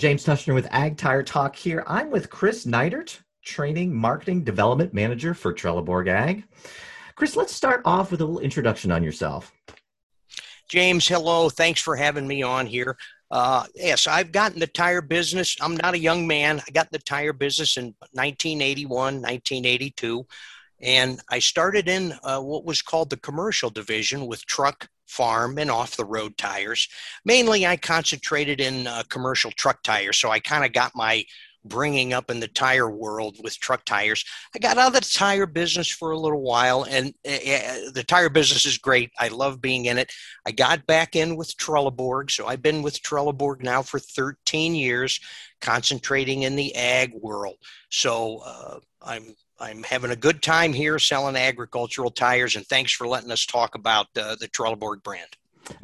James Tushner with Ag Tire Talk here. I'm with Chris Neidert, Training Marketing Development Manager for Trelleborg Ag. Chris, let's start off with a little introduction on yourself. James, hello. Thanks for having me on here. Uh, yes, I've gotten the tire business. I'm not a young man. I got the tire business in 1981, 1982. And I started in uh, what was called the commercial division with truck, farm, and off the road tires. Mainly, I concentrated in uh, commercial truck tires. So I kind of got my bringing up in the tire world with truck tires. I got out of the tire business for a little while, and uh, the tire business is great. I love being in it. I got back in with Trelleborg, so I've been with Trelleborg now for 13 years, concentrating in the ag world. So uh, I'm I'm having a good time here selling agricultural tires, and thanks for letting us talk about uh, the Trelleborg brand.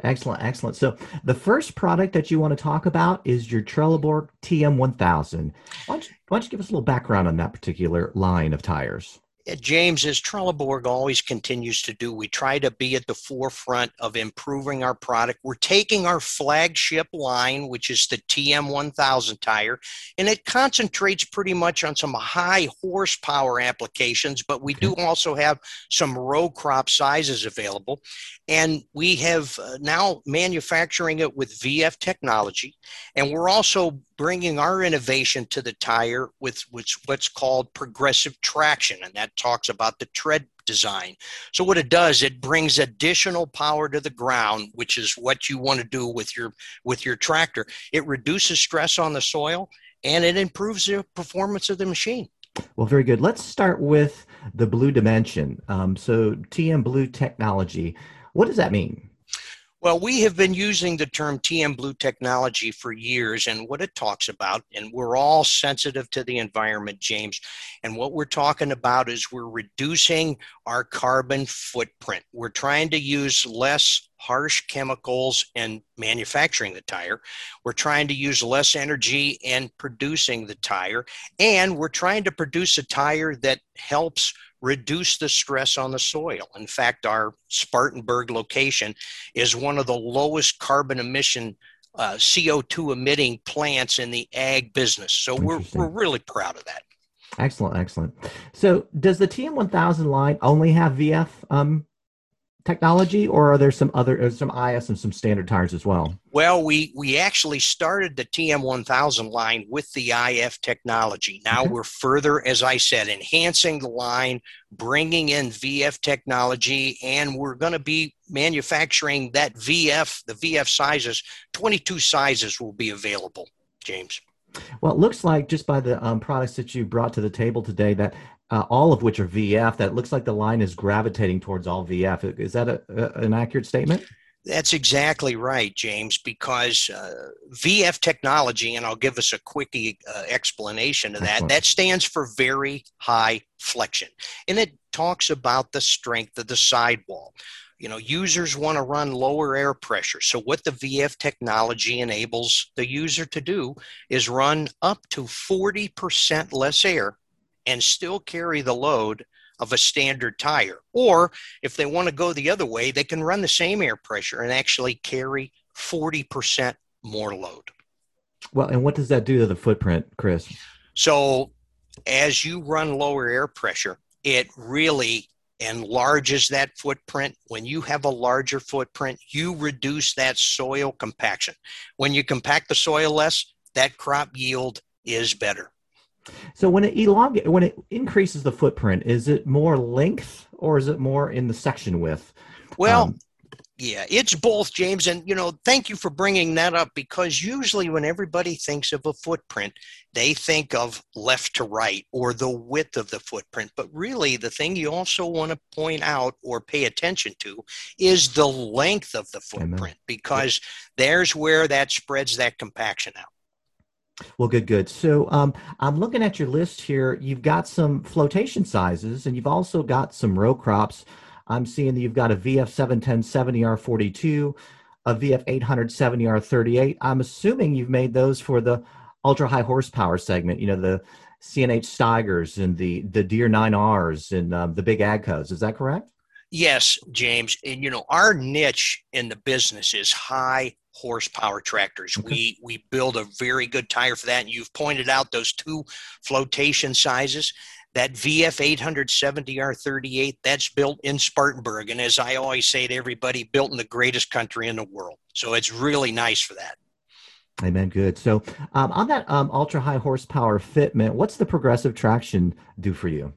Excellent, excellent. So the first product that you want to talk about is your Trelleborg TM1000. Why don't, you, why don't you give us a little background on that particular line of tires? James, as Trelleborg always continues to do, we try to be at the forefront of improving our product. We're taking our flagship line, which is the TM1000 tire, and it concentrates pretty much on some high horsepower applications, but we do also have some row crop sizes available. And we have uh, now manufacturing it with VF technology, and we're also bringing our innovation to the tire with, what's called progressive traction, and that talks about the tread design. So what it does, it brings additional power to the ground, which is what you want to do with your with your tractor. It reduces stress on the soil and it improves the performance of the machine. Well, very good. Let's start with the blue dimension. Um, so TM Blue technology, what does that mean? Well, we have been using the term TM Blue technology for years, and what it talks about, and we're all sensitive to the environment, James. And what we're talking about is we're reducing our carbon footprint. We're trying to use less harsh chemicals in manufacturing the tire. We're trying to use less energy in producing the tire. And we're trying to produce a tire that helps reduce the stress on the soil. In fact, our Spartanburg location is one of the lowest carbon emission uh, CO2 emitting plants in the ag business. So we're, we're really proud of that. Excellent, excellent. So does the TM1000 line only have VF um, technology, or are there some other uh, some IF and some standard tires as well? Well, we we actually started the TM1000 line with the IF technology. Now okay. we're further, as I said, enhancing the line, bringing in VF technology, and we're going to be manufacturing that VF, the VF sizes. 22 sizes will be available, James. Well, it looks like just by the um, products that you brought to the table today that uh, all of which are VF, that looks like the line is gravitating towards all VF. Is that a, a, an accurate statement? That's exactly right, James, because uh, VF technology, and I'll give us a quick uh, explanation of that, Excellent. that stands for very high flexion. And it talks about the strength of the sidewall. You know, users want to run lower air pressure. So, what the VF technology enables the user to do is run up to 40% less air and still carry the load of a standard tire. Or if they want to go the other way, they can run the same air pressure and actually carry 40% more load. Well, and what does that do to the footprint, Chris? So, as you run lower air pressure, it really enlarges that footprint. When you have a larger footprint, you reduce that soil compaction. When you compact the soil less, that crop yield is better. So when it elongates, when it increases the footprint, is it more length or is it more in the section width? Well, um, yeah, it's both, James. And, you know, thank you for bringing that up because usually when everybody thinks of a footprint, they think of left to right or the width of the footprint. But really, the thing you also want to point out or pay attention to is the length of the footprint Amen. because there's where that spreads that compaction out. Well, good, good. So um, I'm looking at your list here. You've got some flotation sizes, and you've also got some row crops. I'm seeing that you've got a VF 71070R42, a VF 870R38. I'm assuming you've made those for the ultra high horsepower segment. You know the CNH Steigers and the the Deere 9Rs and um, the big AGCOs. Is that correct? Yes, James. And you know our niche in the business is high horsepower tractors. Okay. We we build a very good tire for that. And you've pointed out those two flotation sizes. That VF 870R38, that's built in Spartanburg. And as I always say to everybody, built in the greatest country in the world. So it's really nice for that. Amen. Good. So um, on that um, ultra high horsepower fitment, what's the progressive traction do for you?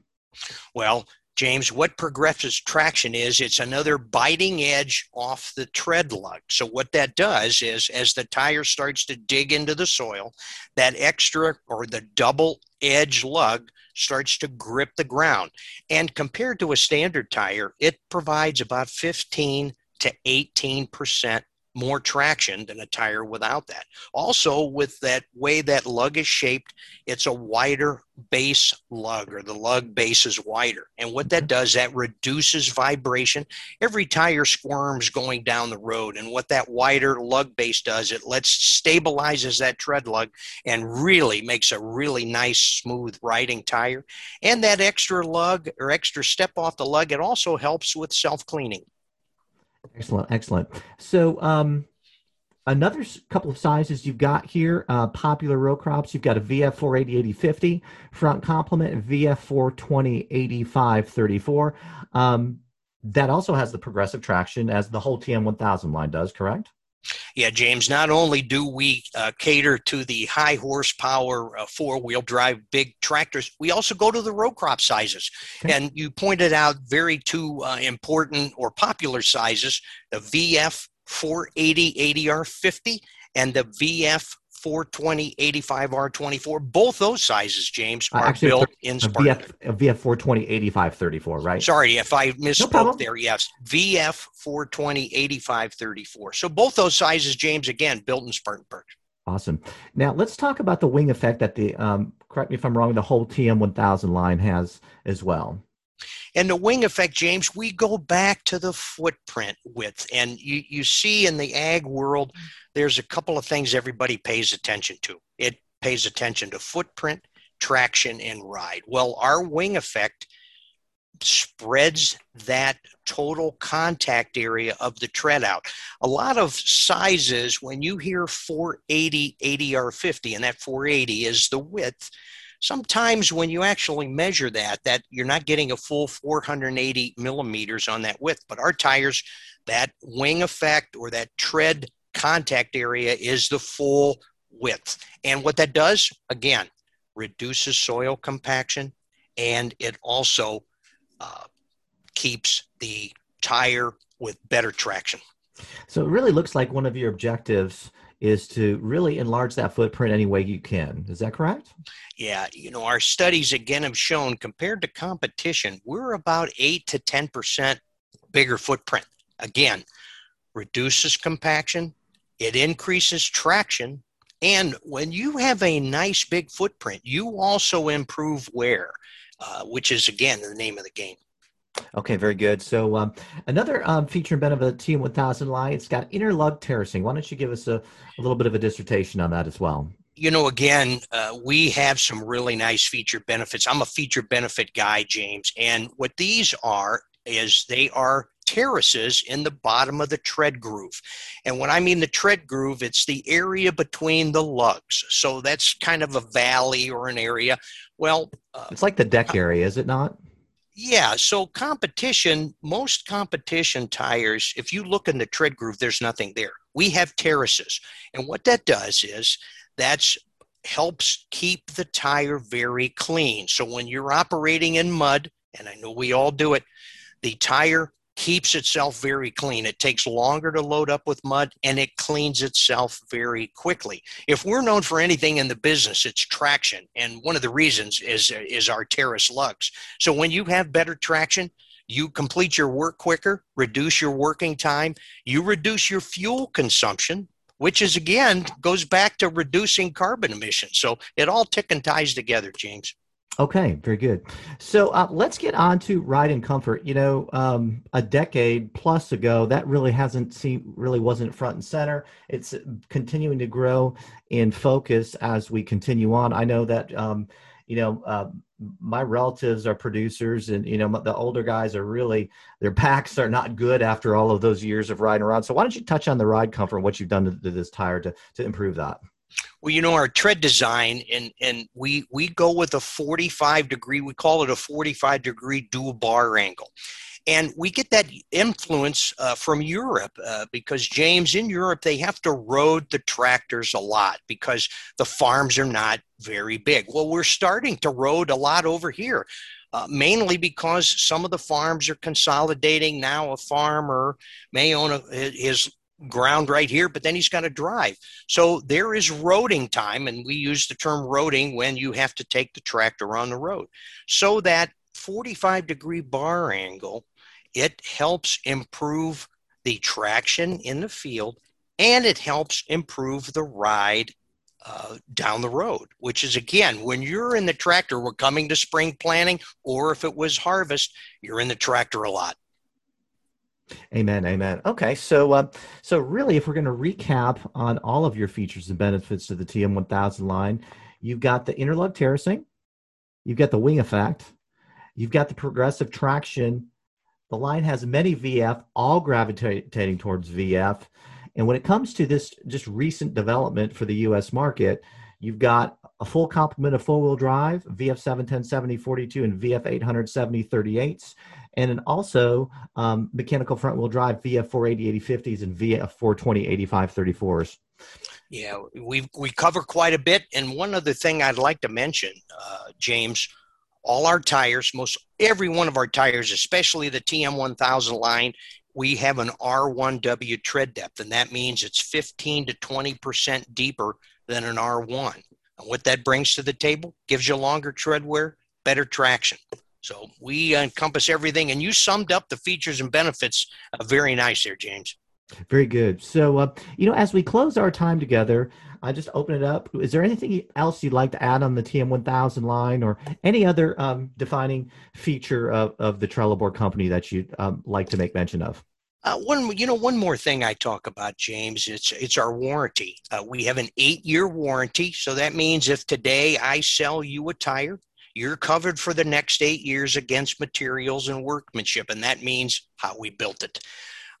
Well, James, what progressive traction is, it's another biting edge off the tread lug. So, what that does is, as the tire starts to dig into the soil, that extra or the double edge lug starts to grip the ground. And compared to a standard tire, it provides about 15 to 18% more traction than a tire without that. Also, with that way that lug is shaped, it's a wider base lug or the lug base is wider. And what that mm-hmm. does, that reduces vibration. Every tire squirms going down the road. And what that wider lug base does, it lets stabilizes that tread lug and really makes a really nice, smooth riding tire. And that extra lug or extra step off the lug, it also helps with self cleaning. Excellent, excellent. So, um, another couple of sizes you've got here uh, popular row crops. You've got a vf 480 8050 front complement vf 420 85 34 um, that also has the progressive traction as the whole tm 1000 line does correct yeah, James, not only do we uh, cater to the high horsepower uh, four wheel drive big tractors, we also go to the row crop sizes. Okay. And you pointed out very two uh, important or popular sizes the VF 480 80R50 and the VF 420 85R24. Both those sizes, James, are Actually, built in Spartanburg. VF, VF 420 8534, right? Sorry if I misspoke no there. Yes, VF 420 85 34. So both those sizes, James, again, built in Spartanburg. Awesome. Now let's talk about the wing effect that the, um, correct me if I'm wrong, the whole TM1000 line has as well. And the wing effect, James, we go back to the footprint width. And you, you see in the ag world, there's a couple of things everybody pays attention to. It pays attention to footprint, traction, and ride. Well, our wing effect spreads that total contact area of the tread out. A lot of sizes, when you hear 480 80R50, and that 480 is the width, sometimes when you actually measure that that you're not getting a full 480 millimeters on that width but our tires that wing effect or that tread contact area is the full width. And what that does again reduces soil compaction and it also uh, keeps the tire with better traction. So it really looks like one of your objectives is to really enlarge that footprint any way you can. Is that correct? Yeah, you know, our studies again have shown compared to competition, we're about 8 to 10% bigger footprint. Again, reduces compaction, it increases traction, and when you have a nice big footprint, you also improve wear, uh, which is again the name of the game. Okay, very good. So um, another um, feature and benefit of the TM1000 line, it's got inner lug terracing. Why don't you give us a, a little bit of a dissertation on that as well? You know, again, uh, we have some really nice feature benefits. I'm a feature benefit guy, James, and what these are is they are terraces in the bottom of the tread groove. And when I mean the tread groove, it's the area between the lugs. So that's kind of a valley or an area. Well, uh, it's like the deck area, is it not? Yeah, so competition, most competition tires, if you look in the tread groove, there's nothing there. We have terraces. And what that does is that's helps keep the tire very clean. So when you're operating in mud, and I know we all do it, the tire keeps itself very clean. It takes longer to load up with mud and it cleans itself very quickly. If we're known for anything in the business, it's traction. And one of the reasons is, is our terrace lugs. So when you have better traction, you complete your work quicker, reduce your working time, you reduce your fuel consumption, which is again goes back to reducing carbon emissions. So it all tick and ties together, James. Okay, very good. So uh, let's get on to ride and comfort. You know, um, a decade plus ago, that really hasn't seen, really wasn't front and center. It's continuing to grow in focus as we continue on. I know that, um, you know, uh, my relatives are producers, and you know the older guys are really their backs are not good after all of those years of riding around. So why don't you touch on the ride comfort and what you've done to, to this tire to to improve that? Well, you know our tread design, and and we we go with a 45 degree. We call it a 45 degree dual bar angle, and we get that influence uh, from Europe uh, because, James, in Europe, they have to road the tractors a lot because the farms are not very big. Well, we're starting to road a lot over here. Uh, mainly because some of the farms are consolidating now. A farmer may own a, his ground right here, but then he's got to drive. So there is roading time, and we use the term roading when you have to take the tractor on the road. So that 45 degree bar angle it helps improve the traction in the field and it helps improve the ride uh, down the road, which is again, when you're in the tractor, we're coming to spring planting, or if it was harvest, you're in the tractor a lot. Amen. Amen. Okay. So, uh, so really, if we're going to recap on all of your features and benefits to the TM1000 line, you've got the interlug terracing, you've got the wing effect, you've got the progressive traction the line has many VF, all gravitating towards VF. And when it comes to this just recent development for the US market, you've got a full complement of four wheel drive, VF 710 70 42 and VF 870 38s. And then also um, mechanical front wheel drive, VF 480 8050s and VF 420 85 34s. Yeah, we we cover quite a bit. And one other thing I'd like to mention, uh, James, all our tires, most every one of our tires, especially the TM1000 line, we have an R1W tread depth, and that means it's 15 to 20% deeper than an R1. And what that brings to the table gives you longer tread wear, better traction. So we encompass everything, and you summed up the features and benefits uh, very nice there, James. Very good. So, uh, you know, as we close our time together, I just open it up. Is there anything else you'd like to add on the TM1000 line or any other um, defining feature of, of the Trelleborg company that you'd um, like to make mention of? Uh, one, you know, one more thing I talk about, James. It's it's our warranty. Uh, we have an eight-year warranty, so that means if today I sell you a tire, you're covered for the next eight years against materials and workmanship, and that means how we built it.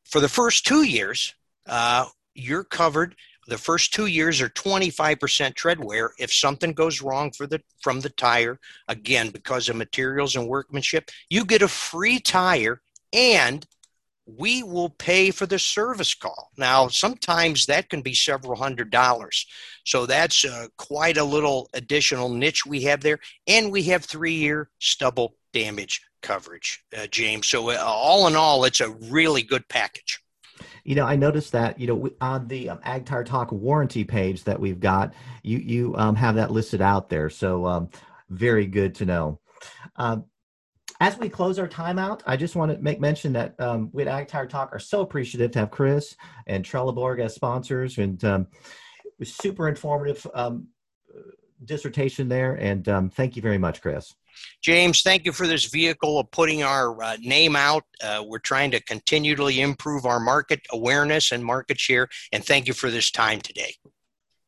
For the first two years, uh, you're covered. The first two years are 25% tread wear. If something goes wrong for the from the tire, again because of materials and workmanship, you get a free tire and we will pay for the service call. Now, sometimes that can be several hundred dollars. So that's uh, quite a little additional niche we have there. And we have three year stubble damage coverage, uh, James. So, uh, all in all, it's a really good package. You know, I noticed that you know on the um, Ag Tire Talk warranty page that we've got, you you um, have that listed out there. So, um, very good to know. Um, as we close our timeout, I just want to make mention that um, we at Ag Tire Talk are so appreciative to have Chris and Trelleborg as sponsors, and um, super informative um, dissertation there. And um, thank you very much, Chris. James, thank you for this vehicle of putting our uh, name out. Uh, we're trying to continually improve our market awareness and market share. And thank you for this time today.